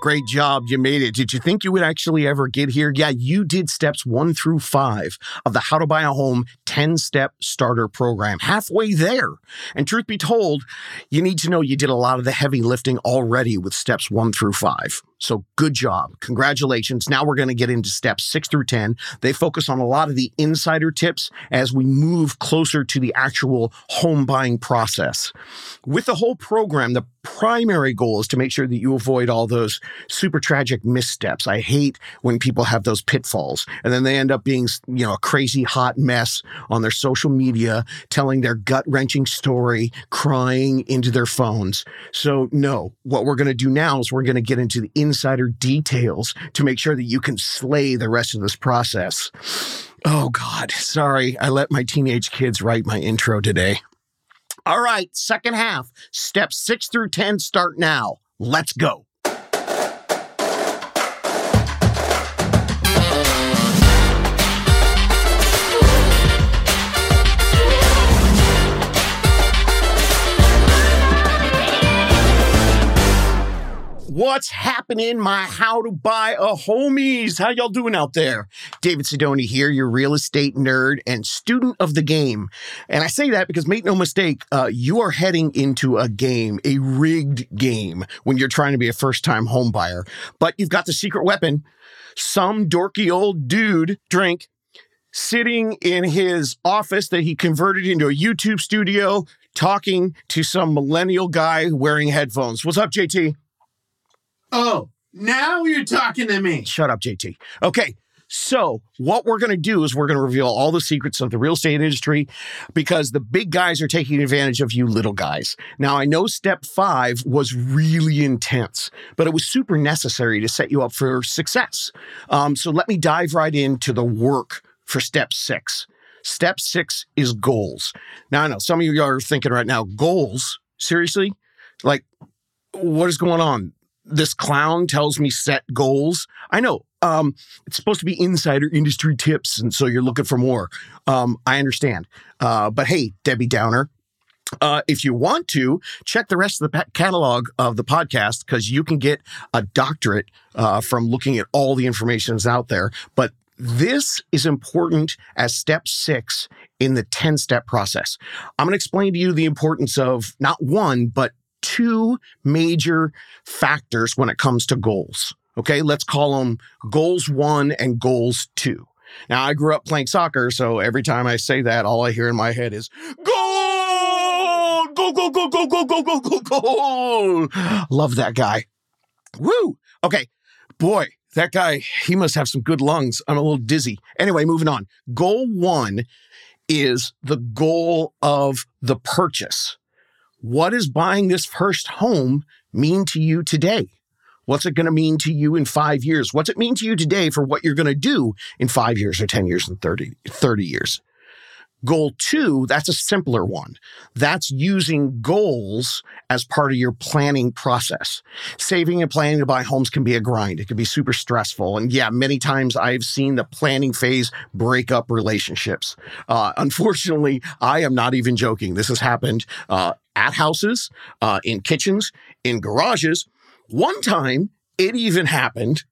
Great job. You made it. Did you think you would actually ever get here? Yeah, you did steps one through five of the How to Buy a Home 10 step starter program. Halfway there. And truth be told, you need to know you did a lot of the heavy lifting already with steps one through five. So good job. Congratulations. Now we're going to get into steps six through 10. They focus on a lot of the insider tips as we move closer to the actual home buying process. With the whole program, the primary goal is to make sure that you avoid all those super tragic missteps. I hate when people have those pitfalls and then they end up being, you know, a crazy hot mess on their social media, telling their gut wrenching story, crying into their phones. So no, what we're going to do now is we're going to get into the insider details to make sure that you can slay the rest of this process. Oh God, sorry. I let my teenage kids write my intro today. All right, second half, steps six through 10 start now. Let's go. What's happening, my how to buy a homies? How y'all doing out there? David Sidoni here, your real estate nerd and student of the game. And I say that because make no mistake, uh, you are heading into a game, a rigged game when you're trying to be a first time home buyer. But you've got the secret weapon. Some dorky old dude, drink, sitting in his office that he converted into a YouTube studio, talking to some millennial guy wearing headphones. What's up, JT? Oh, now you're talking to me. Shut up, JT. Okay. So, what we're going to do is we're going to reveal all the secrets of the real estate industry because the big guys are taking advantage of you little guys. Now, I know step five was really intense, but it was super necessary to set you up for success. Um, so, let me dive right into the work for step six. Step six is goals. Now, I know some of you are thinking right now, goals? Seriously? Like, what is going on? This clown tells me set goals. I know um, it's supposed to be insider industry tips, and so you're looking for more. Um, I understand, uh, but hey, Debbie Downer. Uh, if you want to check the rest of the catalog of the podcast, because you can get a doctorate uh, from looking at all the information that's out there. But this is important as step six in the 10 step process. I'm going to explain to you the importance of not one, but two major factors when it comes to goals. Okay, let's call them goals one and goals two. Now, I grew up playing soccer, so every time I say that, all I hear in my head is goal, go, go, go, go, go, go, go, go, go. Love that guy. Woo. Okay, boy, that guy, he must have some good lungs. I'm a little dizzy. Anyway, moving on. Goal one is the goal of the purchase. What does buying this first home mean to you today? What's it going to mean to you in five years? What's it mean to you today for what you're going to do in five years or 10 years and 30, 30 years? Goal two, that's a simpler one. That's using goals as part of your planning process. Saving and planning to buy homes can be a grind. It can be super stressful. And yeah, many times I've seen the planning phase break up relationships. Uh, unfortunately, I am not even joking. This has happened uh, at houses, uh, in kitchens, in garages. One time, it even happened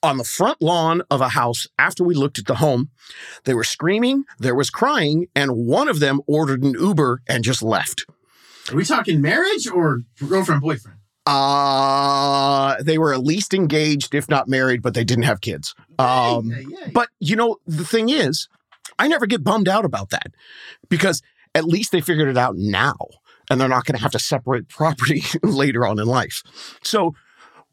on the front lawn of a house after we looked at the home. They were screaming, there was crying, and one of them ordered an Uber and just left. Are we talking marriage or girlfriend boyfriend? Uh, they were at least engaged, if not married, but they didn't have kids. Um. But you know, the thing is, I never get bummed out about that because at least they figured it out now and they're not going to have to separate property later on in life. So,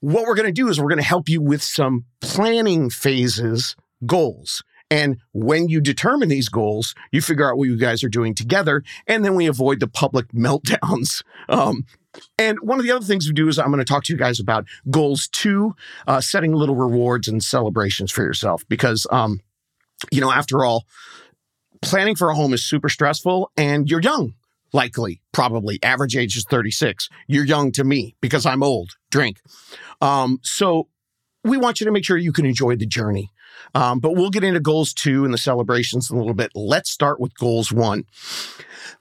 what we're going to do is we're going to help you with some planning phases goals. And when you determine these goals, you figure out what you guys are doing together, and then we avoid the public meltdowns. Um, and one of the other things we do is I'm going to talk to you guys about goals two, uh, setting little rewards and celebrations for yourself. Because, um, you know, after all, planning for a home is super stressful and you're young likely, probably. Average age is 36. You're young to me because I'm old. Drink. Um, so we want you to make sure you can enjoy the journey. Um, but we'll get into goals two and the celebrations in a little bit. Let's start with goals one.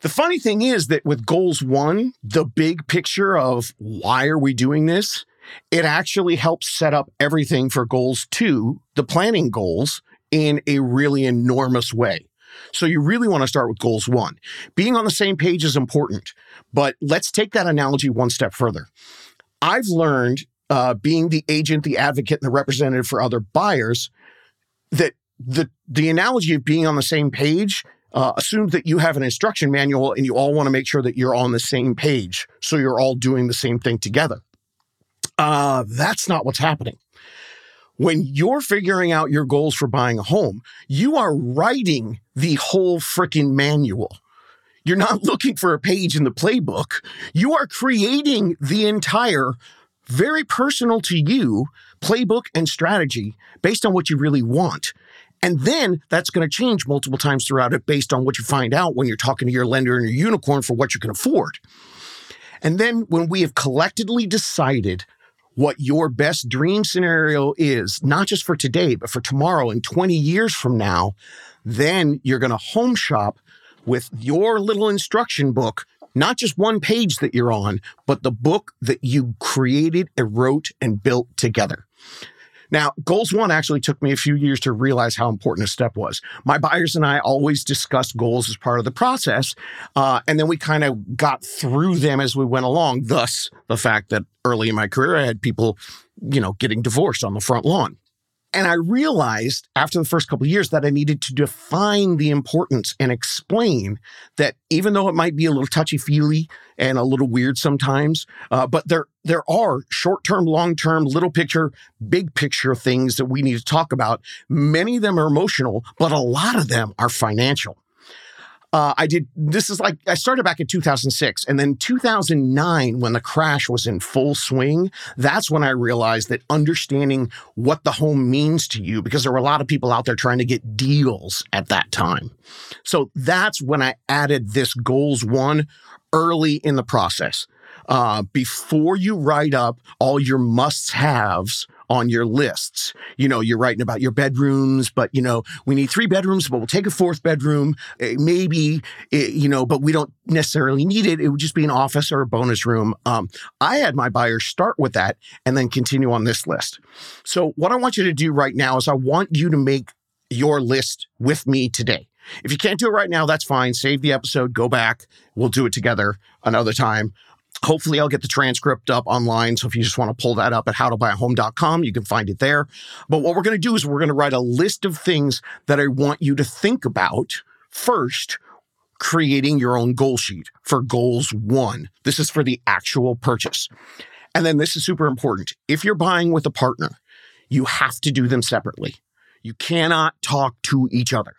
The funny thing is that with goals one, the big picture of why are we doing this it actually helps set up everything for goals two, the planning goals, in a really enormous way. So you really want to start with goals one. Being on the same page is important, but let's take that analogy one step further. I've learned, uh, being the agent, the advocate, and the representative for other buyers, that the the analogy of being on the same page uh, assumes that you have an instruction manual and you all want to make sure that you're on the same page, so you're all doing the same thing together. Uh, that's not what's happening. When you're figuring out your goals for buying a home, you are writing the whole freaking manual. You're not looking for a page in the playbook. You are creating the entire, very personal to you, playbook and strategy based on what you really want. And then that's going to change multiple times throughout it based on what you find out when you're talking to your lender and your unicorn for what you can afford. And then when we have collectively decided what your best dream scenario is, not just for today, but for tomorrow and 20 years from now, then you're going to home shop with your little instruction book, not just one page that you're on, but the book that you created and wrote and built together. Now, goals one actually took me a few years to realize how important a step was. My buyers and I always discussed goals as part of the process, uh, and then we kind of got through them as we went along. Thus, the fact that early in my career, I had people, you know, getting divorced on the front lawn. And I realized after the first couple years that I needed to define the importance and explain that even though it might be a little touchy feely and a little weird sometimes, uh, but there there are short term, long term, little picture, big picture things that we need to talk about. Many of them are emotional, but a lot of them are financial uh, I did this is like I started back in 2006 and then 2009 when the crash was in full swing that's when I realized that understanding what the home means to you because there were a lot of people out there trying to get deals at that time. So that's when I added this goals one early in the process. Uh, before you write up all your must haves on your lists. You know, you're writing about your bedrooms, but you know, we need three bedrooms, but we'll take a fourth bedroom, eh, maybe, eh, you know, but we don't necessarily need it. It would just be an office or a bonus room. Um, I had my buyers start with that and then continue on this list. So what I want you to do right now is I want you to make your list with me today. If you can't do it right now, that's fine. Save the episode, go back. We'll do it together another time. Hopefully, I'll get the transcript up online. So if you just want to pull that up at howtobuyahome.com, you can find it there. But what we're going to do is we're going to write a list of things that I want you to think about first creating your own goal sheet for goals one. This is for the actual purchase. And then this is super important. If you're buying with a partner, you have to do them separately. You cannot talk to each other.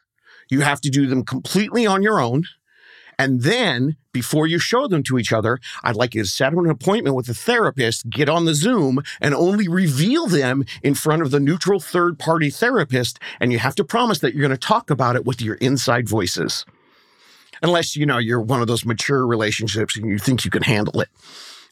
You have to do them completely on your own. And then before you show them to each other, I'd like you to set up an appointment with a therapist, get on the Zoom, and only reveal them in front of the neutral third party therapist. And you have to promise that you're going to talk about it with your inside voices. Unless, you know, you're one of those mature relationships and you think you can handle it.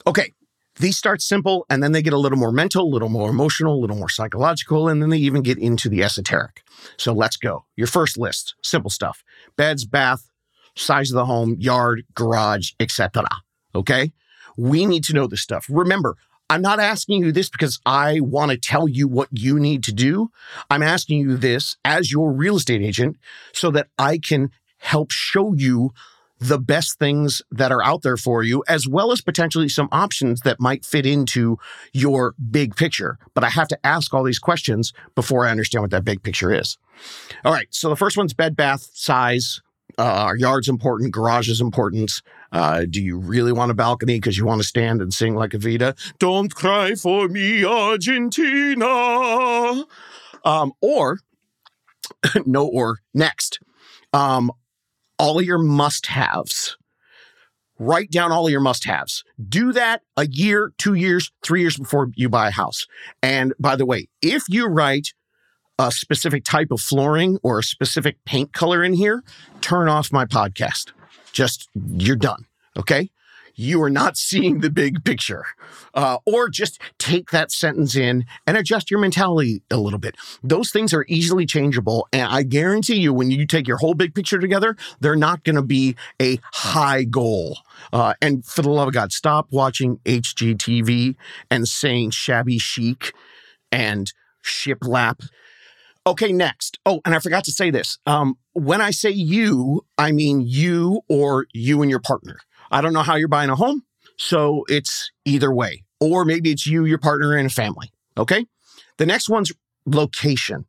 Okay. These start simple and then they get a little more mental, a little more emotional, a little more psychological, and then they even get into the esoteric. So let's go. Your first list, simple stuff beds, bath, size of the home, yard, garage, etc. Okay? We need to know this stuff. Remember, I'm not asking you this because I want to tell you what you need to do. I'm asking you this as your real estate agent so that I can help show you the best things that are out there for you, as well as potentially some options that might fit into your big picture. But I have to ask all these questions before I understand what that big picture is. All right. So the first one's bed, bath, size, uh, our yard's important, garage is important. Uh, do you really want a balcony because you want to stand and sing like Evita? Don't cry for me, Argentina. Um, or, no, or next, um, all of your must haves. Write down all of your must haves. Do that a year, two years, three years before you buy a house. And by the way, if you write a specific type of flooring or a specific paint color in here, turn off my podcast. Just you're done. Okay. you are not seeing the big picture. Uh, or just take that sentence in and adjust your mentality a little bit. Those things are easily changeable. And I guarantee you, when you take your whole big picture together, they're not going to be a high goal. Uh, and for the love of God, stop watching HGTV and saying shabby chic and shiplap. Okay, next. Oh, and I forgot to say this. Um, when I say you, I mean you or you and your partner. I don't know how you're buying a home, so it's either way. Or maybe it's you, your partner, and a family. Okay. The next one's location.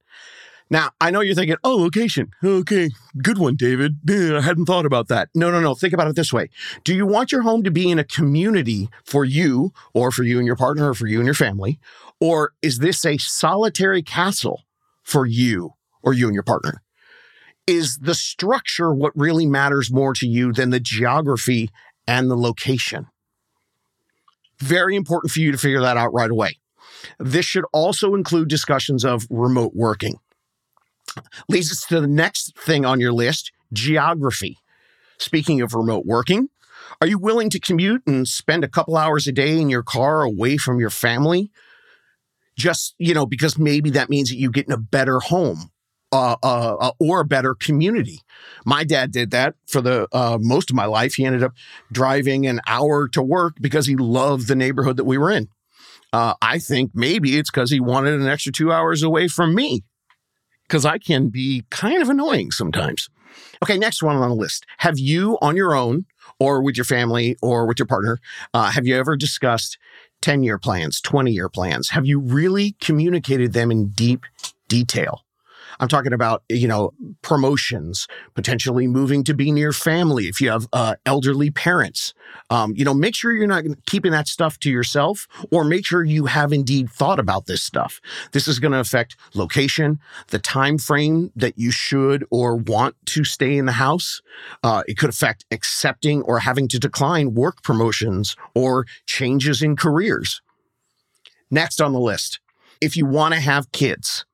Now, I know you're thinking, oh, location. Okay, good one, David. I hadn't thought about that. No, no, no. Think about it this way Do you want your home to be in a community for you, or for you and your partner, or for you and your family? Or is this a solitary castle for you or you and your partner? Is the structure what really matters more to you than the geography and the location? Very important for you to figure that out right away. This should also include discussions of remote working. Leads us to the next thing on your list geography. Speaking of remote working, are you willing to commute and spend a couple hours a day in your car away from your family? Just, you know, because maybe that means that you get in a better home uh, uh, uh, or a better community. My dad did that for the uh, most of my life. He ended up driving an hour to work because he loved the neighborhood that we were in. Uh, I think maybe it's because he wanted an extra two hours away from me because I can be kind of annoying sometimes. Okay, next one on the list. Have you on your own or with your family or with your partner, have you ever discussed 10 year plans, 20 year plans? Have you really communicated them in deep detail? I'm talking about, you know, promotions, potentially moving to be near family if you have uh, elderly parents. Um, you know, make sure you're not keeping that stuff to yourself or make sure you have indeed thought about this stuff. This is going to affect location, the time frame that you should or want to stay in the house. Uh, it could affect accepting or having to decline work promotions or changes in careers. Next on the list, if you want to have kids,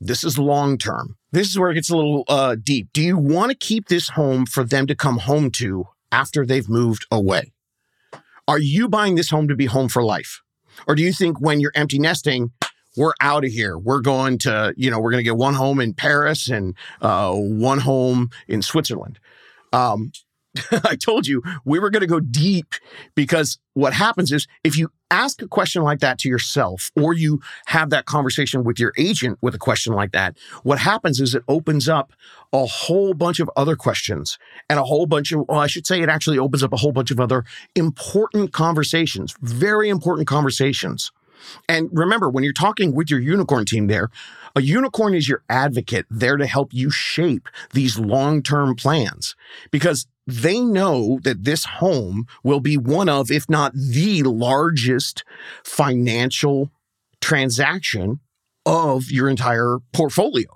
this is long term. This is where it gets a little uh, deep. Do you want to keep this home for them to come home to after they've moved away? Are you buying this home to be home for life? Or do you think when you're empty nesting, we're out of here. We're going to, you know, we're going to get one home in Paris and uh, one home in Switzerland. Um, I told you we were going to go deep because what happens is if you ask a question like that to yourself or you have that conversation with your agent with a question like that, what happens is it opens up a whole bunch of other questions and a whole bunch of, well, I should say it actually opens up a whole bunch of other important conversations, very important conversations. And remember, when you're talking with your unicorn team there, a unicorn is your advocate there to help you shape these long term plans because they know that this home will be one of, if not the largest financial transaction of your entire portfolio.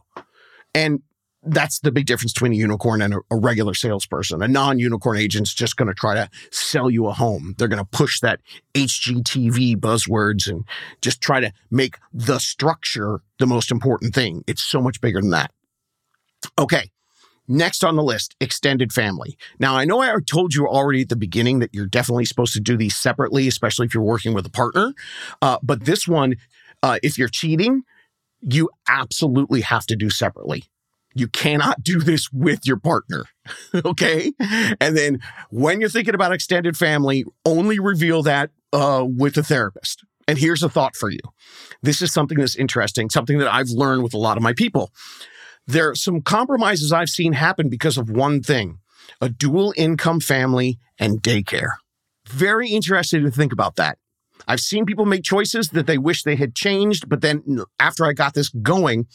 And that's the big difference between a unicorn and a, a regular salesperson. A non unicorn agent's just going to try to sell you a home. They're going to push that HGTV buzzwords and just try to make the structure the most important thing. It's so much bigger than that. Okay. Next on the list, extended family. Now, I know I told you already at the beginning that you're definitely supposed to do these separately, especially if you're working with a partner. Uh, but this one, uh, if you're cheating, you absolutely have to do separately. You cannot do this with your partner. okay. And then when you're thinking about extended family, only reveal that uh, with a therapist. And here's a thought for you. This is something that's interesting, something that I've learned with a lot of my people. There are some compromises I've seen happen because of one thing a dual income family and daycare. Very interested to think about that. I've seen people make choices that they wish they had changed, but then after I got this going,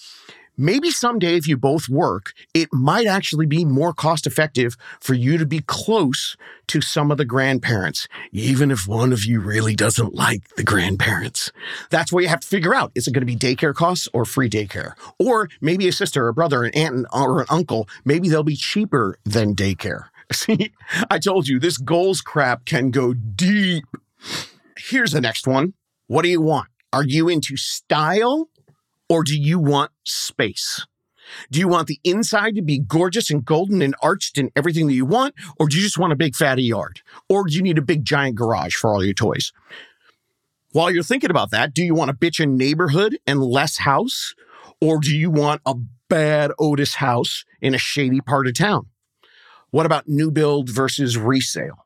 maybe someday if you both work, it might actually be more cost effective for you to be close to some of the grandparents, even if one of you really doesn't like the grandparents. That's what you have to figure out. Is it going to be daycare costs or free daycare? Or maybe a sister, a brother, an aunt, or an uncle, maybe they'll be cheaper than daycare. See, I told you this goals crap can go deep. Here's the next one. What do you want? Are you into style or do you want space? Do you want the inside to be gorgeous and golden and arched and everything that you want? Or do you just want a big fatty yard? Or do you need a big giant garage for all your toys? While you're thinking about that, do you want a bitchin' neighborhood and less house? Or do you want a bad Otis house in a shady part of town? What about new build versus resale?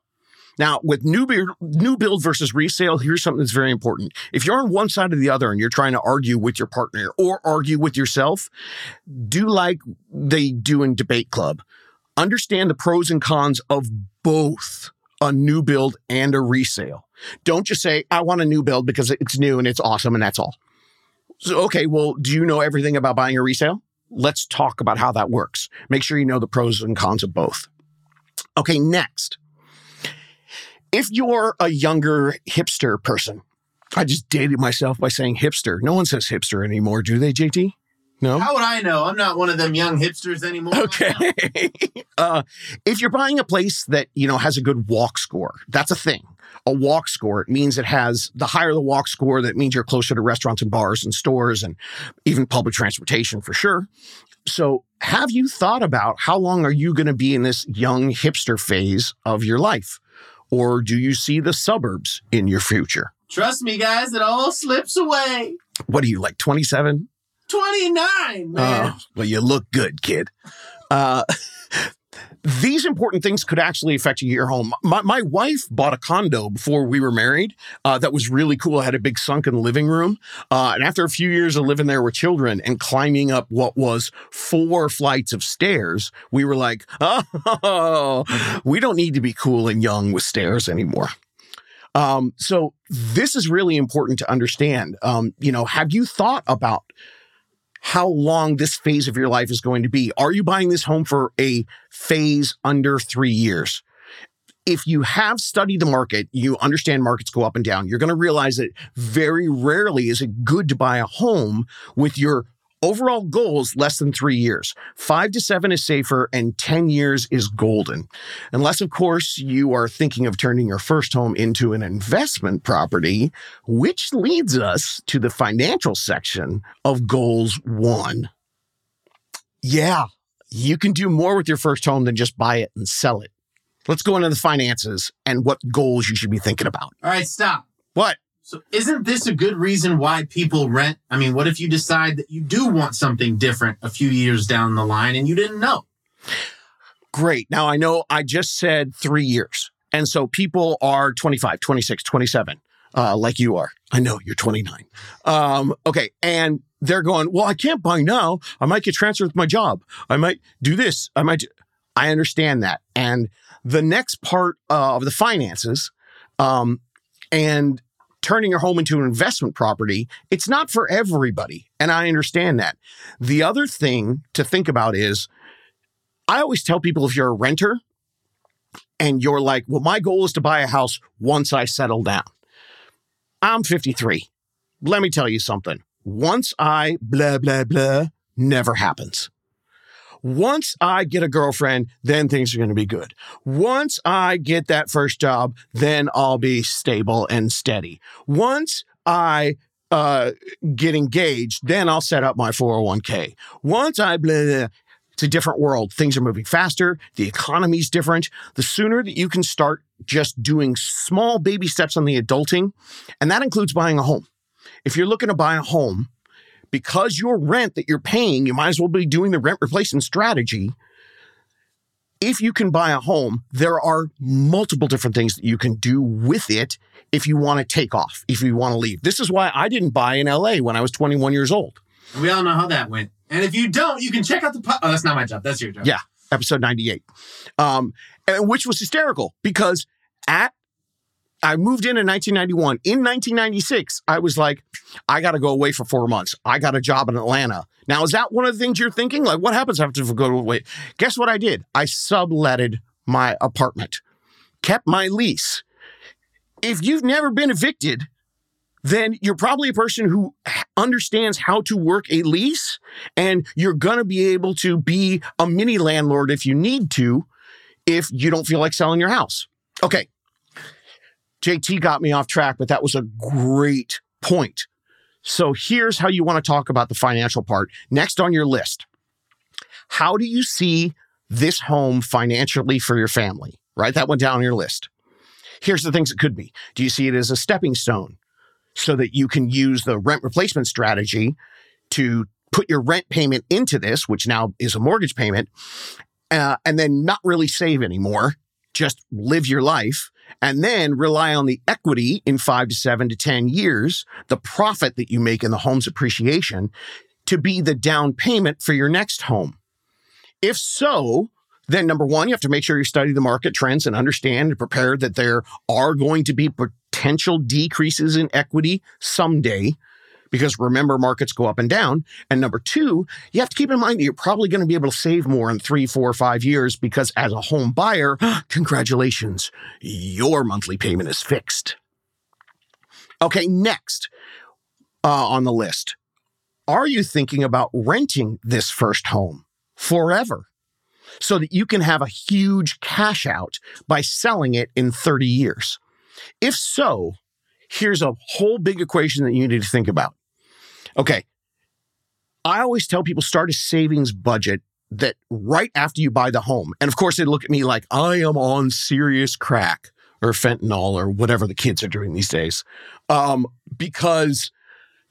Now, with new build, new build versus resale, here's something that's very important. If you're on one side or the other and you're trying to argue with your partner or argue with yourself, do like they do in debate club. Understand the pros and cons of both a new build and a resale. Don't just say, I want a new build because it's new and it's awesome and that's all. So, okay, well, do you know everything about buying a resale? Let's talk about how that works. Make sure you know the pros and cons of both. Okay, next if you're a younger hipster person, I just dated myself by saying hipster. No one says hipster anymore, do they, JT? No. How would I know? I'm not one of them young hipsters anymore. Okay. uh, if you're buying a place that you know has a good walk score, that's a thing. A walk score it means it has the higher the walk score, that means you're closer to restaurants and bars and stores and even public transportation for sure. So, have you thought about how long are you going to be in this young hipster phase of your life? Or do you see the suburbs in your future? Trust me, guys, it all slips away. What are you, like 27? 29, man. Oh, well, you look good, kid. Uh, these important things could actually affect your home. My, my wife bought a condo before we were married uh, that was really cool. It had a big sunken living room. Uh, and after a few years of living there with children and climbing up what was four flights of stairs, we were like, oh, we don't need to be cool and young with stairs anymore. Um, so this is really important to understand. Um, you know, have you thought about how long this phase of your life is going to be. Are you buying this home for a phase under three years? If you have studied the market, you understand markets go up and down, you're going to realize that very rarely is it good to buy a home with your Overall goals less than three years. Five to seven is safer, and 10 years is golden. Unless, of course, you are thinking of turning your first home into an investment property, which leads us to the financial section of goals one. Yeah, you can do more with your first home than just buy it and sell it. Let's go into the finances and what goals you should be thinking about. All right, stop. What? So isn't this a good reason why people rent? I mean, what if you decide that you do want something different a few years down the line and you didn't know? Great. Now I know I just said three years. And so people are 25, 26, 27, uh, like you are. I know you're 29. Um, okay. And they're going, well, I can't buy now. I might get transferred with my job. I might do this. I might. I understand that. And the next part of the finances, um, and turning your home into an investment property, it's not for everybody. And I understand that. The other thing to think about is I always tell people if you're a renter and you're like, well, my goal is to buy a house once I settle down. I'm 53. Let me tell you something. Once I blah, blah, blah, never happens. Once I get a girlfriend, then things are going to be good. Once I get that first job, then I'll be stable and steady. Once I uh, get engaged, then I'll set up my 401k. Once I blah, blah, it's a different world. Things are moving faster. The economy's different. The sooner that you can start just doing small baby steps on the adulting, and that includes buying a home. If you're looking to buy a home, because your rent that you're paying, you might as well be doing the rent replacement strategy. If you can buy a home, there are multiple different things that you can do with it if you want to take off, if you want to leave. This is why I didn't buy in LA when I was 21 years old. We all know how that went. And if you don't, you can check out the. Po- oh, that's not my job. That's your job. Yeah, episode 98, um, and which was hysterical because at I moved in in 1991. In 1996, I was like, I got to go away for four months. I got a job in Atlanta. Now, is that one of the things you're thinking? Like, what happens after I go away? Guess what I did? I subletted my apartment, kept my lease. If you've never been evicted, then you're probably a person who understands how to work a lease and you're going to be able to be a mini landlord if you need to, if you don't feel like selling your house. Okay, JT got me off track, but that was a great point. So here's how you want to talk about the financial part. Next on your list How do you see this home financially for your family? Write that one down on your list. Here's the things it could be. Do you see it as a stepping stone so that you can use the rent replacement strategy to put your rent payment into this, which now is a mortgage payment, uh, and then not really save anymore, just live your life, and then rely on the equity in five to seven to 10 years, the profit that you make in the home's appreciation to be the down payment for your next home. If so, then number one, you have to make sure you study the market trends and understand and prepare that there are going to be potential decreases in equity someday because remember, markets go up and down. And number two, you have to keep in mind that you're probably going to be able to save more in three, four, five years because as a home buyer, congratulations, your monthly payment is fixed. Okay, next uh, on the list. Are you thinking about renting this first home forever so that you can have a huge cash out by selling it in 30 years? If so, here's a whole big equation that you need to think about. Okay. I always tell people start a savings budget that right after you buy the home. And of course, they look at me like I am on serious crack or fentanyl or whatever the kids are doing these days. Um, because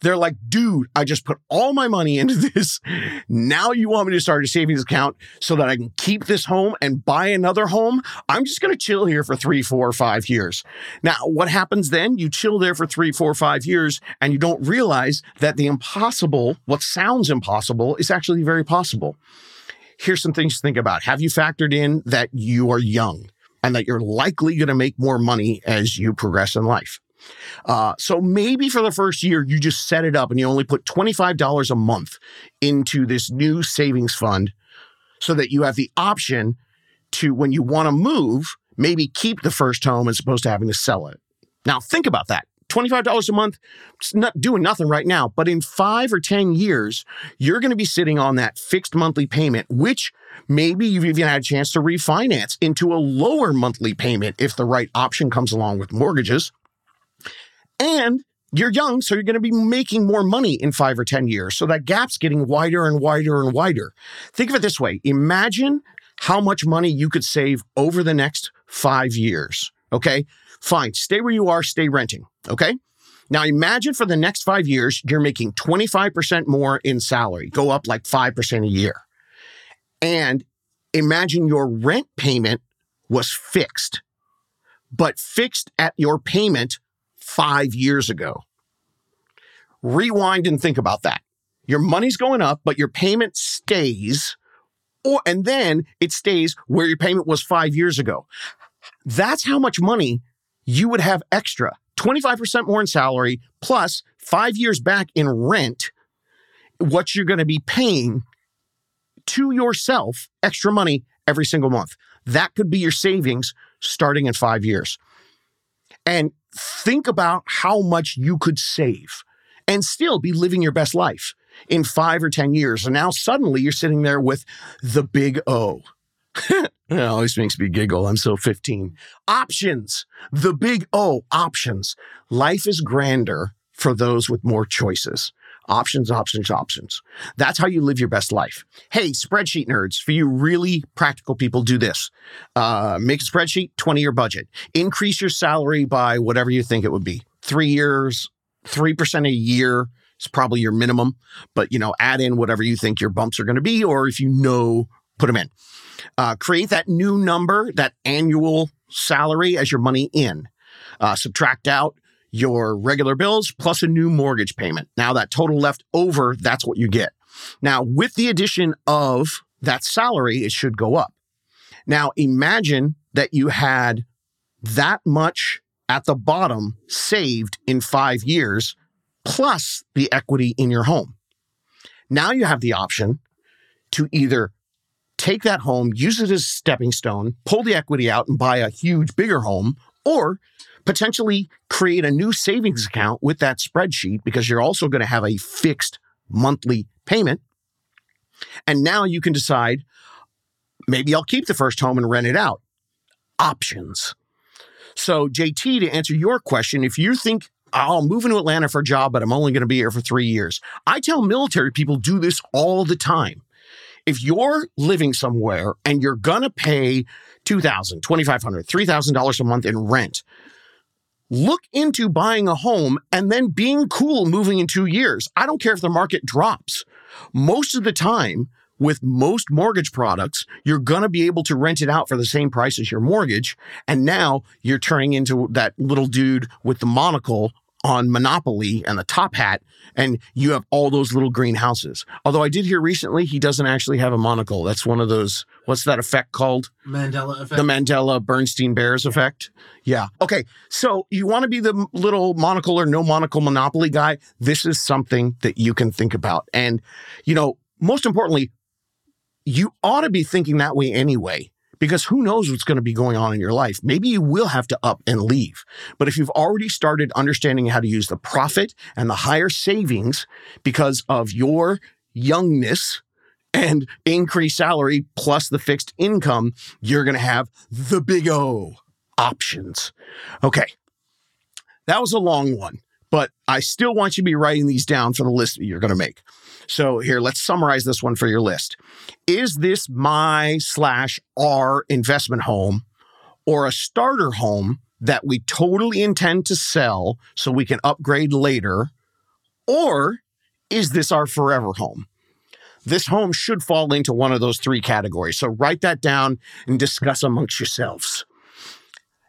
they're like, dude, I just put all my money into this. Now you want me to start a savings account so that I can keep this home and buy another home? I'm just going to chill here for three, four, five years. Now, what happens then? You chill there for three, four, five years, and you don't realize that the impossible, what sounds impossible, is actually very possible. Here's some things to think about. Have you factored in that you are young and that you're likely going to make more money as you progress in life? Uh, so maybe for the first year, you just set it up and you only put $25 a month into this new savings fund so that you have the option to, when you want to move, maybe keep the first home as opposed to having to sell it. Now, think about that. $25 a month, it's not doing nothing right now, but in five or 10 years, you're going to be sitting on that fixed monthly payment, which maybe you've even had a chance to refinance into a lower monthly payment if the right option comes along with mortgages. And you're young, so you're going to be making more money in five or 10 years. So that gap's getting wider and wider and wider. Think of it this way imagine how much money you could save over the next five years. Okay, fine. Stay where you are, stay renting. Okay. Now imagine for the next five years, you're making 25% more in salary, go up like 5% a year. And imagine your rent payment was fixed, but fixed at your payment five years ago. Rewind and think about that. Your money's going up, but your payment stays, or and then it stays where your payment was five years ago. That's how much money you would have extra 25% more in salary, plus five years back in rent, what you're going to be paying to yourself extra money every single month. That could be your savings starting in five years. And think about how much you could save and still be living your best life in five or 10 years. And now suddenly you're sitting there with the big O. it always makes me giggle. I'm so 15. Options. The big O, options. Life is grander for those with more choices. Options, options, options. That's how you live your best life. Hey, spreadsheet nerds, for you really practical people, do this. Uh, make a spreadsheet, 20 year budget. Increase your salary by whatever you think it would be. Three years, 3% a year is probably your minimum, but you know, add in whatever you think your bumps are going to be, or if you know, put them in. Uh, create that new number, that annual salary as your money in. Uh, subtract out your regular bills plus a new mortgage payment. Now, that total left over, that's what you get. Now, with the addition of that salary, it should go up. Now, imagine that you had that much at the bottom saved in five years, plus the equity in your home. Now you have the option to either take that home, use it as a stepping stone, pull the equity out and buy a huge, bigger home, or potentially create a new savings account with that spreadsheet because you're also going to have a fixed monthly payment. And now you can decide maybe I'll keep the first home and rent it out. Options. So, JT, to answer your question, if you think oh, I'll move into Atlanta for a job, but I'm only going to be here for three years, I tell military people do this all the time if you're living somewhere and you're going to pay $2,000, $2,500, $3,000 a month in rent, look into buying a home and then being cool moving in two years. I don't care if the market drops. Most of the time, with most mortgage products, you're going to be able to rent it out for the same price as your mortgage. And now you're turning into that little dude with the monocle on Monopoly and the top hat, and you have all those little green houses. Although I did hear recently he doesn't actually have a monocle. That's one of those, what's that effect called? Mandela effect. The Mandela Bernstein Bears effect. Yeah. Okay. So you want to be the little monocle or no monocle monopoly guy? This is something that you can think about. And, you know, most importantly, you ought to be thinking that way anyway, because who knows what's going to be going on in your life. Maybe you will have to up and leave. But if you've already started understanding how to use the profit and the higher savings because of your youngness and increased salary plus the fixed income, you're going to have the big O options. Okay. That was a long one, but I still want you to be writing these down for the list that you're going to make. So here, let's summarize this one for your list. Is this my slash our investment home or a starter home that we totally intend to sell so we can upgrade later? Or is this our forever home? This home should fall into one of those three categories. So write that down and discuss amongst yourselves.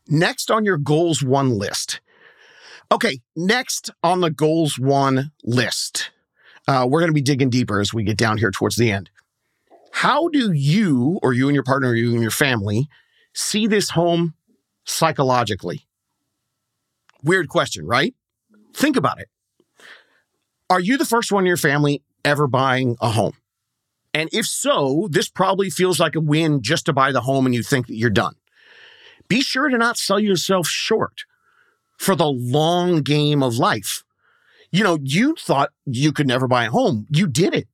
Next on your goals one list. Okay, next on the goals one list uh, we're going to be digging deeper as we get down here towards the end. How do you, or you and your partner, or you and your family, see this home psychologically? Weird question, right? Think about it. Are you the first one in your family ever buying a home? And if so, this probably feels like a win just to buy the home and you think that you're done. Be sure to not sell yourself short for the long game of life you know, you thought you could never buy a home. You did it.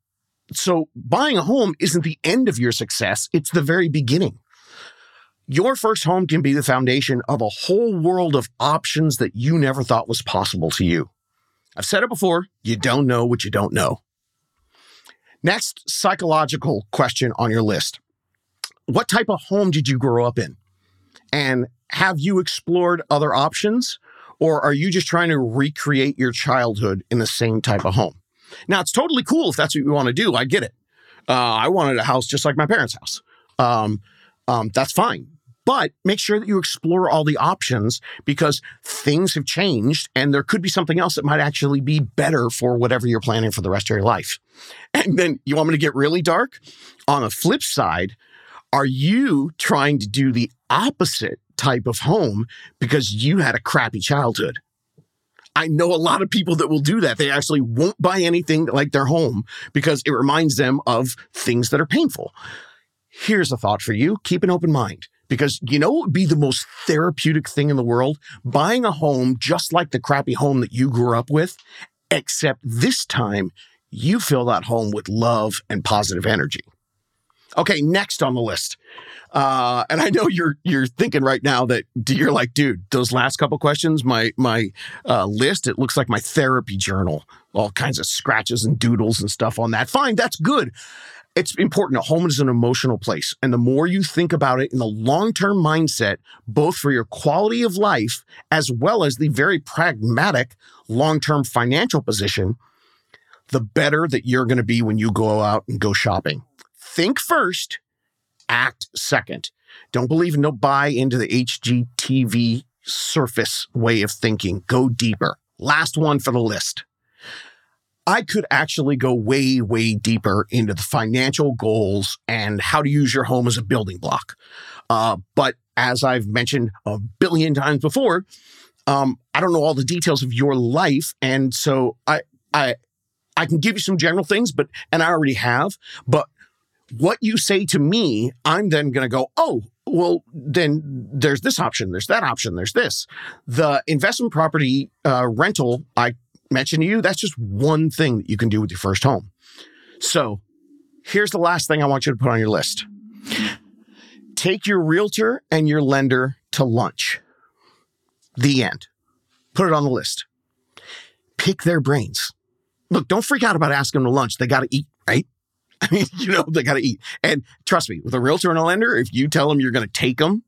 So buying a home isn't the end of your success, it's the very beginning. Your first home can be the foundation of a whole world of options that you never thought was possible to you. I've said it before you don't know what you don't know. Next psychological question on your list What type of home did you grow up in? And have you explored other options? Or are you just trying to recreate your childhood in the same type of home? Now, it's totally cool if that's what you want to do. I get it. Uh, I wanted a house just like my parents' house. Um, um, that's fine. But make sure that you explore all the options because things have changed and there could be something else that might actually be better for whatever you're planning for the rest of your life. And then you want me to get really dark? On the flip side, are you trying to do the opposite type of home because you had a crappy childhood. I know a lot of people that will do that. They actually won't buy anything like their home because it reminds them of things that are painful. Here's a thought for you keep an open mind because you know what would be the most therapeutic thing in the world? Buying a home just like the crappy home that you grew up with, except this time you fill that home with love and positive energy. Okay, next on the list uh, and I know you're you're thinking right now that you're like, dude, those last couple questions, my my uh, list, it looks like my therapy journal, all kinds of scratches and doodles and stuff on that. Fine, that's good. It's important. A home is an emotional place, and the more you think about it in the long term mindset, both for your quality of life as well as the very pragmatic long term financial position, the better that you're going to be when you go out and go shopping. Think first act second. Don't believe don't buy into the HGTV surface way of thinking. Go deeper. Last one for the list. I could actually go way, way deeper into the financial goals and how to use your home as a building block. Uh, but as I've mentioned a billion times before, um, I don't know all the details of your life, and so I, I, I can give you some general things, but and I already have. But what you say to me, I'm then going to go, oh, well, then there's this option, there's that option, there's this. The investment property uh, rental I mentioned to you, that's just one thing that you can do with your first home. So here's the last thing I want you to put on your list take your realtor and your lender to lunch. The end. Put it on the list. Pick their brains. Look, don't freak out about asking them to lunch. They got to eat? I mean, you know, they got to eat. And trust me, with a realtor and a lender, if you tell them you're going to take them,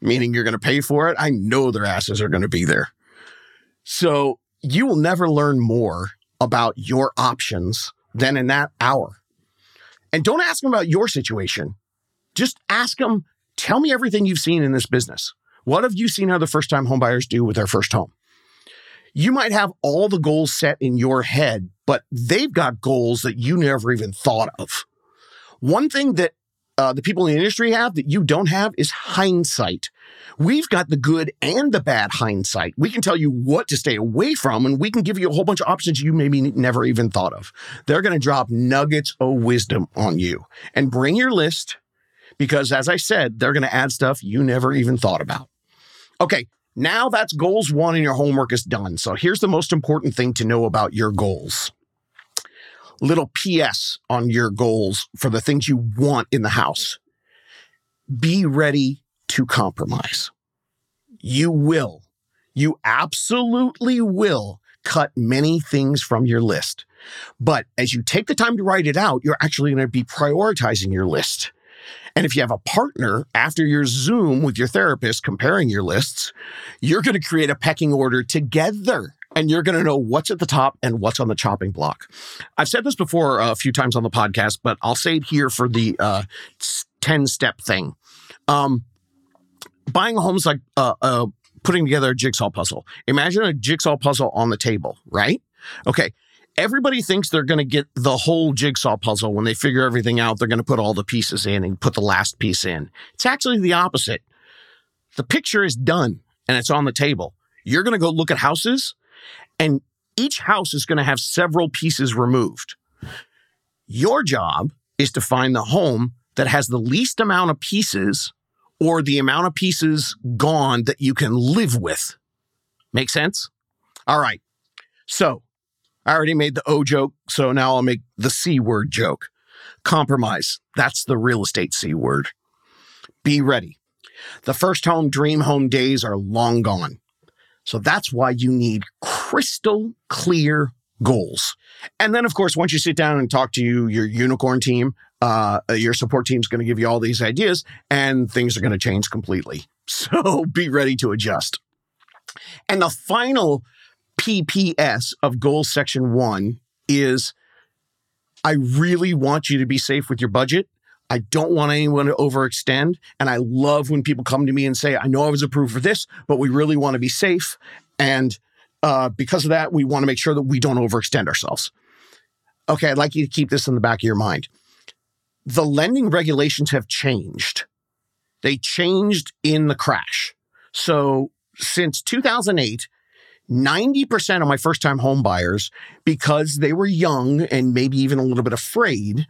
meaning you're going to pay for it, I know their asses are going to be there. So you will never learn more about your options than in that hour. And don't ask them about your situation. Just ask them, tell me everything you've seen in this business. What have you seen how the first time homebuyers do with their first home? You might have all the goals set in your head, but they've got goals that you never even thought of. One thing that uh, the people in the industry have that you don't have is hindsight. We've got the good and the bad hindsight. We can tell you what to stay away from, and we can give you a whole bunch of options you maybe never even thought of. They're going to drop nuggets of wisdom on you and bring your list because, as I said, they're going to add stuff you never even thought about. Okay, now that's goals one and your homework is done. So here's the most important thing to know about your goals. Little PS on your goals for the things you want in the house. Be ready to compromise. You will, you absolutely will cut many things from your list. But as you take the time to write it out, you're actually going to be prioritizing your list. And if you have a partner after your Zoom with your therapist comparing your lists, you're going to create a pecking order together and you're going to know what's at the top and what's on the chopping block. I've said this before a few times on the podcast, but I'll say it here for the uh, 10 step thing. Um, buying a home is like uh, uh, putting together a jigsaw puzzle. Imagine a jigsaw puzzle on the table, right? Okay everybody thinks they're going to get the whole jigsaw puzzle when they figure everything out. They're going to put all the pieces in and put the last piece in. It's actually the opposite. The picture is done and it's on the table. You're going to go look at houses, and each house is going to have several pieces removed. Your job is to find the home that has the least amount of pieces or the amount of pieces gone that you can live with. Make sense? All right. So, I already made the O joke, so now I'll make the C word joke. Compromise. That's the real estate C word. Be ready. The first home, dream home days are long gone. So that's why you need crystal clear goals. And then, of course, once you sit down and talk to you, your unicorn team, uh, your support team is going to give you all these ideas and things are going to change completely. So be ready to adjust. And the final PPS of goal section one is I really want you to be safe with your budget. I don't want anyone to overextend. And I love when people come to me and say, I know I was approved for this, but we really want to be safe. And uh, because of that, we want to make sure that we don't overextend ourselves. Okay, I'd like you to keep this in the back of your mind. The lending regulations have changed. They changed in the crash. So since 2008, 90% of my first time home buyers, because they were young and maybe even a little bit afraid,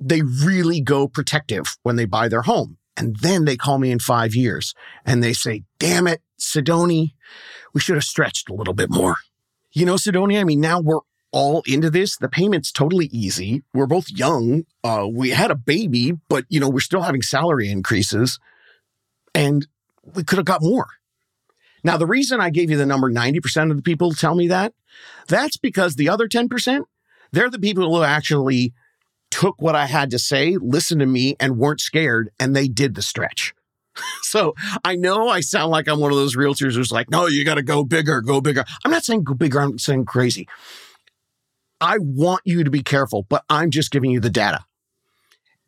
they really go protective when they buy their home. And then they call me in five years and they say, damn it, Sidoni, we should have stretched a little bit more. You know, Sidoni, I mean, now we're all into this. The payment's totally easy. We're both young. Uh, we had a baby, but, you know, we're still having salary increases and we could have got more. Now, the reason I gave you the number 90% of the people tell me that, that's because the other 10%, they're the people who actually took what I had to say, listened to me, and weren't scared, and they did the stretch. so I know I sound like I'm one of those realtors who's like, no, you got to go bigger, go bigger. I'm not saying go bigger, I'm saying crazy. I want you to be careful, but I'm just giving you the data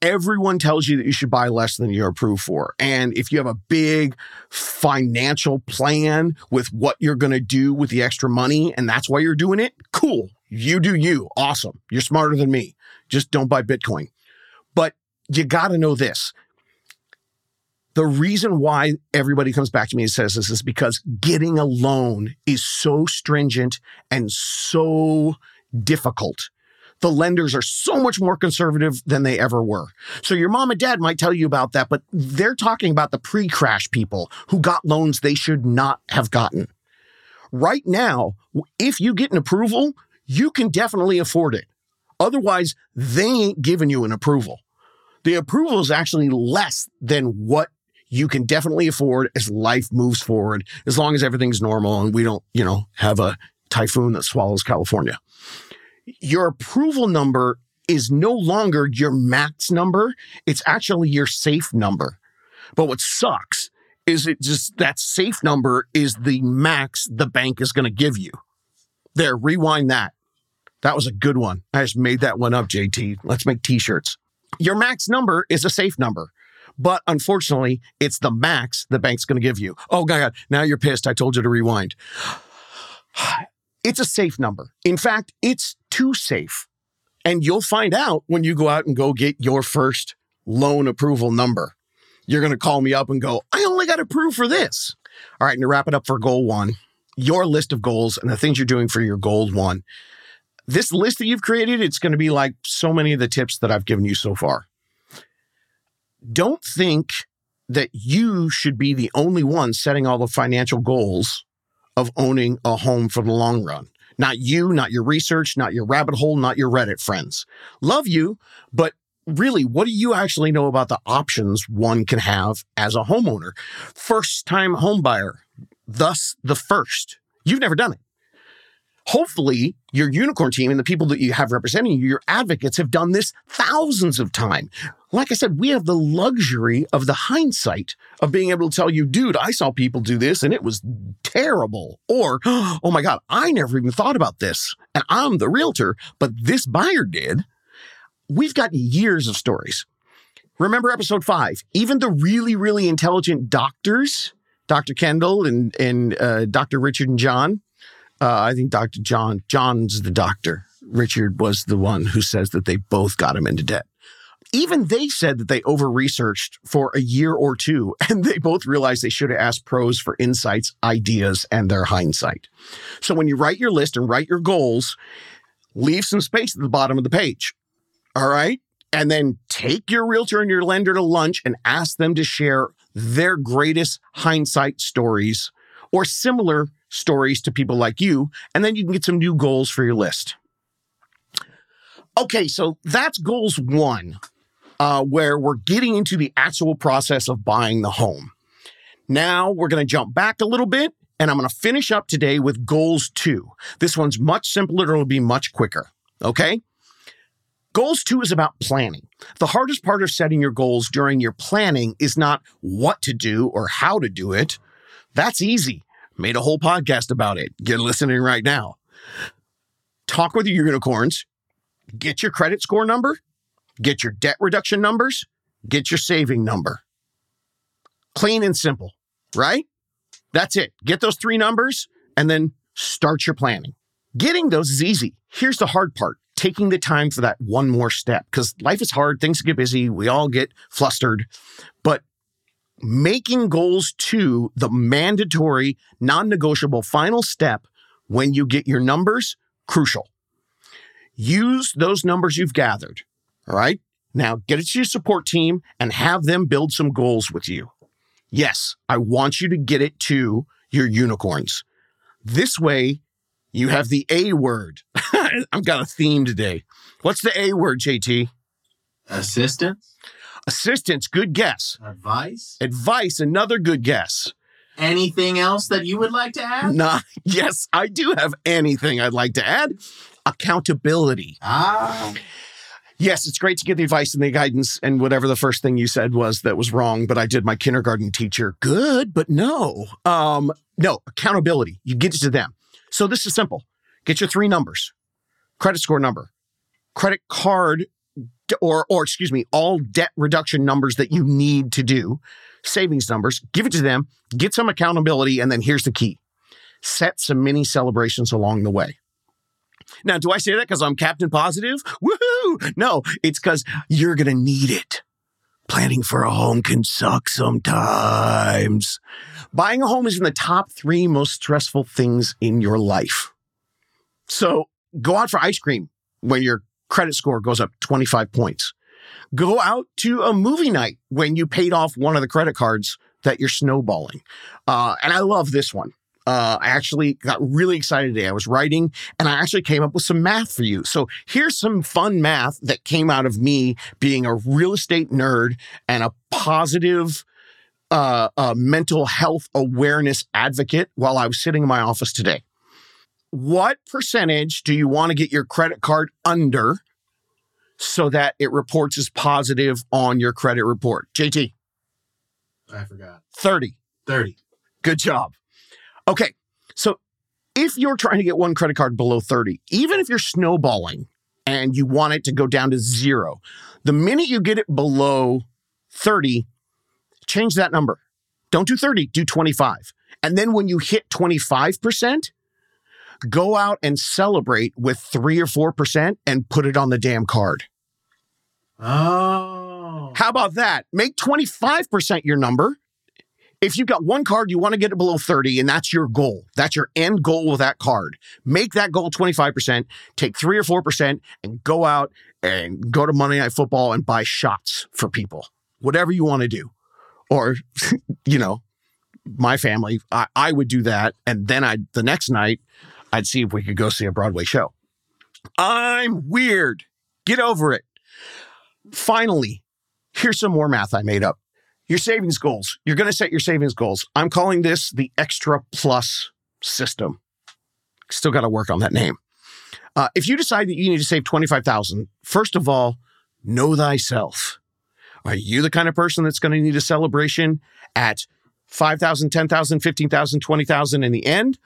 everyone tells you that you should buy less than you're approved for. And if you have a big financial plan with what you're going to do with the extra money and that's why you're doing it, cool. You do you. Awesome. You're smarter than me. Just don't buy Bitcoin. But you got to know this. The reason why everybody comes back to me and says this is because getting a loan is so stringent and so difficult the lenders are so much more conservative than they ever were. So your mom and dad might tell you about that, but they're talking about the pre crash people who got loans they should not have gotten. Right now, if you get an approval, you can definitely afford it. Otherwise, they ain't giving you an approval. The approval is actually less than what you can definitely afford as life moves forward, as long as everything's normal and we don't, you know, have a typhoon that swallows California your approval number is no longer your max number. It's actually your safe number. But what sucks is it just that safe number is the max the bank is going to give you. There, rewind that. That was a good one. I just made that one up, JT. Let's make t shirts. Your max number is a safe number. But unfortunately, it's the max the bank's going to give you. Oh, God, now you're pissed. I told you to rewind. It's a safe number. In fact, it's too safe. And you'll find out when you go out and go get your first loan approval number. You're going to call me up and go, I only got approved for this. All right, and to wrap it up for goal one, your list of goals and the things you're doing for your goal one. This list that you've created, it's going to be like so many of the tips that I've given you so far. Don't think that you should be the only one setting all the financial goals of owning a home for the long run. Not you, not your research, not your rabbit hole, not your Reddit friends. Love you, but really, what do you actually know about the options one can have as a homeowner? First time home buyer, thus the first. You've never done it hopefully your unicorn team and the people that you have representing you, your advocates have done this thousands of times. Like I said, we have the luxury of the hindsight of being able to tell you, dude, I saw people do this and it was terrible. Or, oh my God, I never even thought about this. And I'm the realtor, but this buyer did. We've got years of stories. Remember episode five, even the really, really intelligent doctors, Dr. Kendall and, and uh, Dr. Richard and John, uh, I think Dr. John, John's the doctor. Richard was the one who says that they both got him into debt. Even they said that they over researched for a year or two, and they both realized they should have asked pros for insights, ideas, and their hindsight. So when you write your list and write your goals, leave some space at the bottom of the page. All right. And then take your realtor and your lender to lunch and ask them to share their greatest hindsight stories or similar stories to people like you, and then you can get some new goals for your list. Okay, so that's goals one, uh, where we're getting into the actual process of buying the home. Now we're going to jump back a little bit, and I'm going to finish up today with goals two. This one's much simpler, it'll be much quicker. Okay? Goals two is about planning. The hardest part of setting your goals during your planning is not what to do or how to do it. That's easy. Made a whole podcast about it. Get listening right now. Talk with your unicorns. Get your credit score number. Get your debt reduction numbers. Get your saving number. Clean and simple, right? That's it. Get those three numbers and then start your planning. Getting those is easy. Here's the hard part taking the time for that one more step because life is hard. Things get busy. We all get flustered. But making goals to the mandatory, non negotiable final step when you get your numbers, crucial. Use those numbers you've gathered. All right. Now get it to your support team and have them build some goals with you. Yes, I want you to get it to your unicorns. This way, you have the A word. I've got a theme today. What's the A word, JT? Assistance. Assistance, good guess. Advice. Advice, another good guess. Anything else that you would like to add? Nah, yes, I do have anything I'd like to add. Accountability. Ah. Yes, it's great to get the advice and the guidance and whatever the first thing you said was that was wrong, but I did my kindergarten teacher good, but no. Um, no, accountability. You get it to them. So this is simple. Get your three numbers. Credit score number, credit card or or excuse me, all debt reduction numbers that you need to do, savings numbers, give it to them, get some accountability, and then here's the key. Set some mini celebrations along the way. Now, do I say that because I'm Captain Positive? Woohoo! No, it's because you're going to need it. Planning for a home can suck sometimes. Buying a home is in the top three most stressful things in your life. So go out for ice cream when you're credit score goes up 25 points. Go out to a movie night when you paid off one of the credit cards that you're snowballing. Uh, and I love this one. Uh, I actually got really excited today. I was writing and I actually came up with some math for you. So here's some fun math that came out of me being a real estate nerd and a positive uh, uh, mental health awareness advocate while I was sitting in my office today what percentage do you want to get your credit card under so that it reports as positive on your credit report. JT, I forgot. 30. 30. Good job. Okay. So if you're trying to get one credit card below 30, even if you're snowballing and you want it to go down to zero, the minute you get it below 30, change that number. Don't do 30, do 25. And then when you hit 25%, go out and celebrate with 3 or 4% and put it on the damn card. Oh. How about that? Make 25% your number. If you've got one card, you want to get it below 30, and that's your goal. That's your end goal with that card. Make that goal 25%, take 3 or 4%, and go out and go to Monday Night Football and buy shots for people. Whatever you want to do. Or, you know, my family, I, I would do that. And then I the next night, I'd see if we could go see a Broadway show. I'm weird. Get over it. Finally, here's some more math I made up. Your savings goals. You're going to set your savings goals. I'm calling this the Extra Plus system. Still got to work on that name. Uh, if you decide that you need to save 25,000, first of all, know thyself. Are you the kind of person that's going to need a celebration at 5,000, 10,000, 15,000, 20,000 in the end?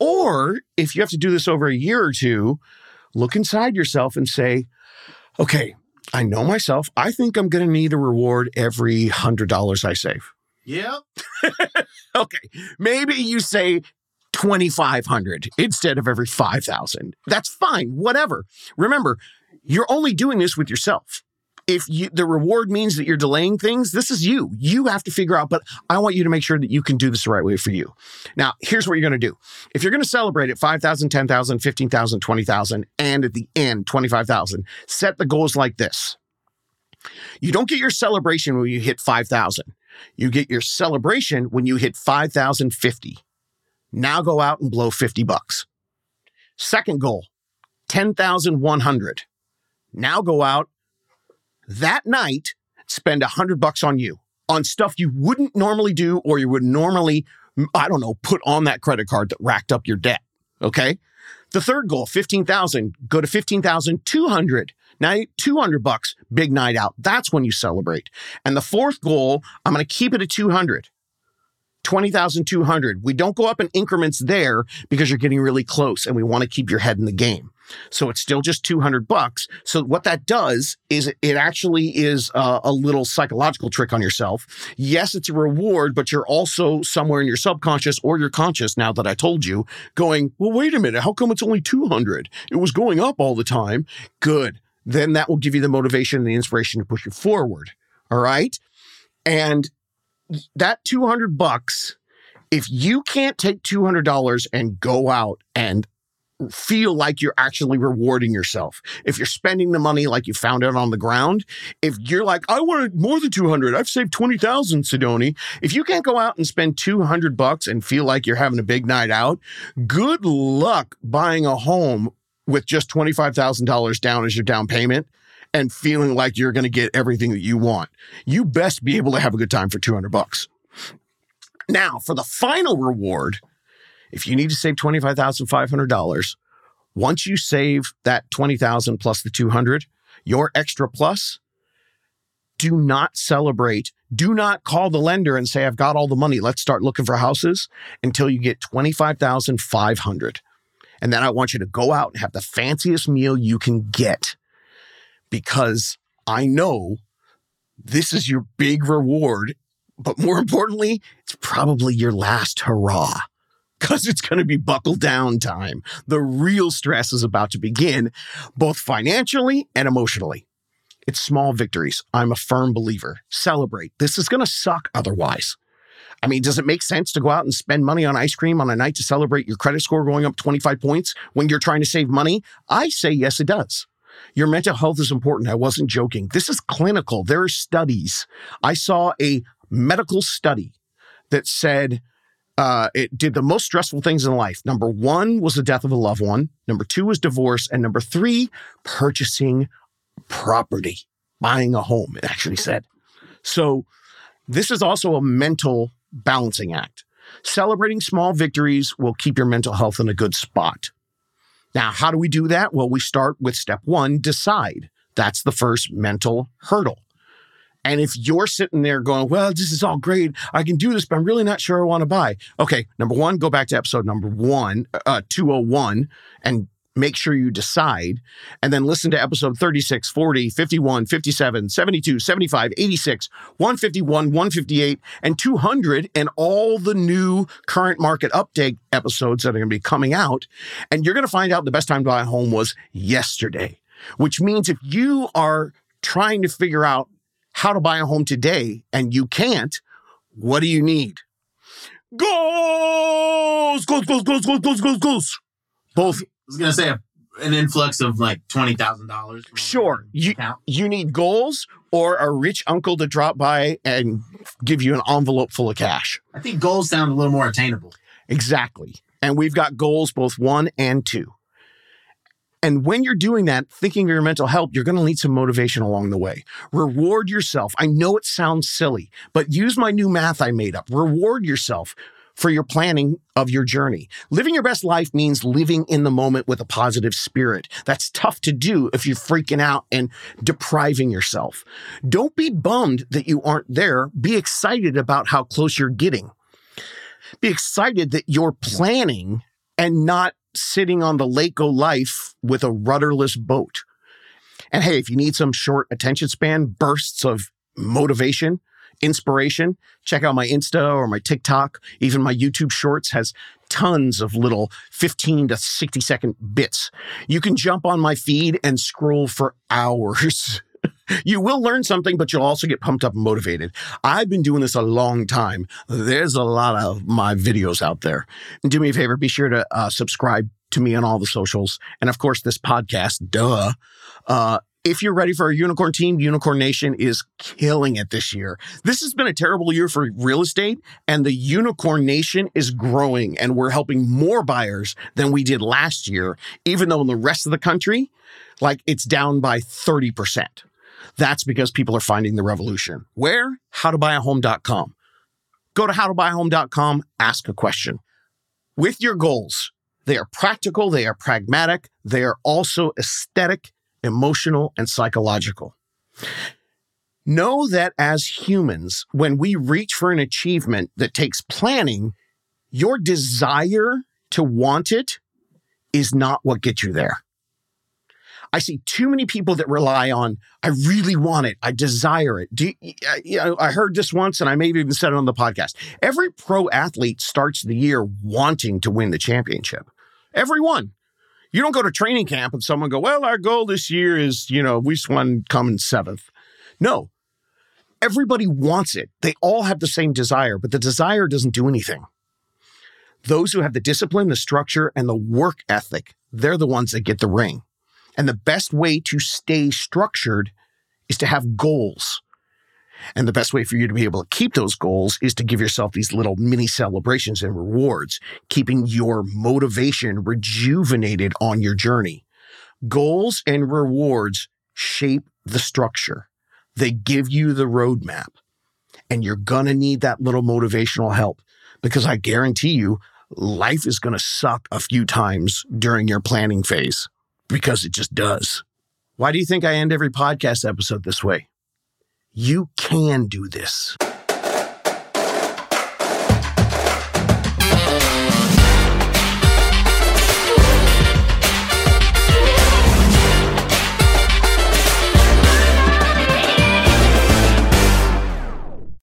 Or if you have to do this over a year or two, look inside yourself and say, okay, I know myself. I think I'm going to need a reward every $100 I save. Yep. Okay, maybe you say 2500 instead of every 5000. That's fine, whatever. Remember, you're only doing this with yourself. If you, the reward means that you're delaying things, this is you. You have to figure out, but I want you to make sure that you can do this the right way for you. Now, here's what you're going to do. If you're going to celebrate at 5,000, 10,000, 15,000, 20,000, and at the end, 25,000, set the goals like this. You don't get your celebration when you hit 5,000. You get your celebration when you hit 5,050. Now go out and blow 50 bucks. Second goal, 10,100. Now go out that night, spend a 100 bucks on you on stuff you wouldn't normally do or you would normally, I don't know, put on that credit card that racked up your debt. Okay. The third goal, 15,000, go to 15,200. Now 200 bucks, big night out. That's when you celebrate. And the fourth goal, I'm going to keep it at 200. 20,200. We don't go up in increments there because you're getting really close and we want to keep your head in the game. So it's still just 200 bucks. So what that does is it actually is a, a, little psychological trick on yourself. Yes, it's a reward, but you're also somewhere in your subconscious or your conscious now that I told you going, well, wait a minute. How come it's only 200? It was going up all the time. Good. Then that will give you the motivation and the inspiration to push you forward. All right. And that 200 bucks, if you can't take $200 and go out and feel like you're actually rewarding yourself. If you're spending the money like you found it on the ground, if you're like, I wanted more than 200, I've saved 20,000, Sidoni. If you can't go out and spend 200 bucks and feel like you're having a big night out, good luck buying a home with just $25,000 down as your down payment and feeling like you're going to get everything that you want. You best be able to have a good time for 200 bucks. Now, for the final reward, if you need to save $25,500, once you save that 20,000 plus the 200, your extra plus, do not celebrate. Do not call the lender and say, I've got all the money. Let's start looking for houses until you get 25,500. And then I want you to go out and have the fanciest meal you can get because I know this is your big reward. But more importantly, it's probably your last hurrah because it's going to be buckle down time. The real stress is about to begin, both financially and emotionally. It's small victories. I'm a firm believer. Celebrate. This is going to suck otherwise. I mean, does it make sense to go out and spend money on ice cream on a night to celebrate your credit score going up 25 points when you're trying to save money? I say yes, it does. Your mental health is important. I wasn't joking. This is clinical. There are studies. I saw a medical study that said uh, it did the most stressful things in life. Number one was the death of a loved one. Number two was divorce. And number three, purchasing property, buying a home, it actually said. So this is also a mental balancing act. Celebrating small victories will keep your mental health in a good spot. Now, how do we do that? Well, we start with step one decide. That's the first mental hurdle. And if you're sitting there going, well, this is all great. I can do this, but I'm really not sure I want to buy. Okay. Number one, go back to episode number one, uh, 201 and make sure you decide. And then listen to episode 36, 40, 51, 57, 72, 75, 86, 151, 158, and 200, and all the new current market update episodes that are going to be coming out. And you're going to find out the best time to buy a home was yesterday, which means if you are trying to figure out how to buy a home today and you can't, what do you need? Goals, goals, goals, goals, goals, goals, goals. Both. I was gonna say an influx of like twenty thousand dollars. Sure, you you need goals or a rich uncle to drop by and give you an envelope full of cash. I think goals sound a little more attainable. Exactly, and we've got goals both one and two. And when you're doing that, thinking of your mental health, you're going to need some motivation along the way. Reward yourself. I know it sounds silly, but use my new math I made up. Reward yourself for your planning of your journey. Living your best life means living in the moment with a positive spirit. That's tough to do if you're freaking out and depriving yourself. Don't be bummed that you aren't there. Be excited about how close you're getting. Be excited that you're planning and not sitting on the lake o' life with a rudderless boat. And hey, if you need some short attention span bursts of motivation, inspiration, check out my Insta or my TikTok. Even my YouTube Shorts has tons of little 15 to 60 second bits. You can jump on my feed and scroll for hours. you will learn something, but you'll also get pumped up and motivated. I've been doing this a long time. There's a lot of my videos out there. And do me a favor, be sure to uh, subscribe to me on all the socials. And of course, this podcast, duh. Uh, if you're ready for a unicorn team, Unicorn Nation is killing it this year. This has been a terrible year for real estate, and the Unicorn Nation is growing, and we're helping more buyers than we did last year, even though in the rest of the country, like it's down by 30%. That's because people are finding the revolution. Where? Howtobuyahome.com. Go to howtobuyahome.com, ask a question. With your goals, they are practical, they are pragmatic, they are also aesthetic, emotional, and psychological. Know that as humans, when we reach for an achievement that takes planning, your desire to want it is not what gets you there. I see too many people that rely on, I really want it. I desire it. Do you, know, I heard this once and I may have even said it on the podcast. Every pro athlete starts the year wanting to win the championship. Everyone. You don't go to training camp and someone go, well, our goal this year is, you know, we just want to come in seventh. No, everybody wants it. They all have the same desire, but the desire doesn't do anything. Those who have the discipline, the structure, and the work ethic, they're the ones that get the ring. And the best way to stay structured is to have goals. And the best way for you to be able to keep those goals is to give yourself these little mini celebrations and rewards, keeping your motivation rejuvenated on your journey. Goals and rewards shape the structure. They give you the roadmap. And you're going to need that little motivational help because I guarantee you, life is going to suck a few times during your planning phase because it just does. Why do you think I end every podcast episode this way? You can do this.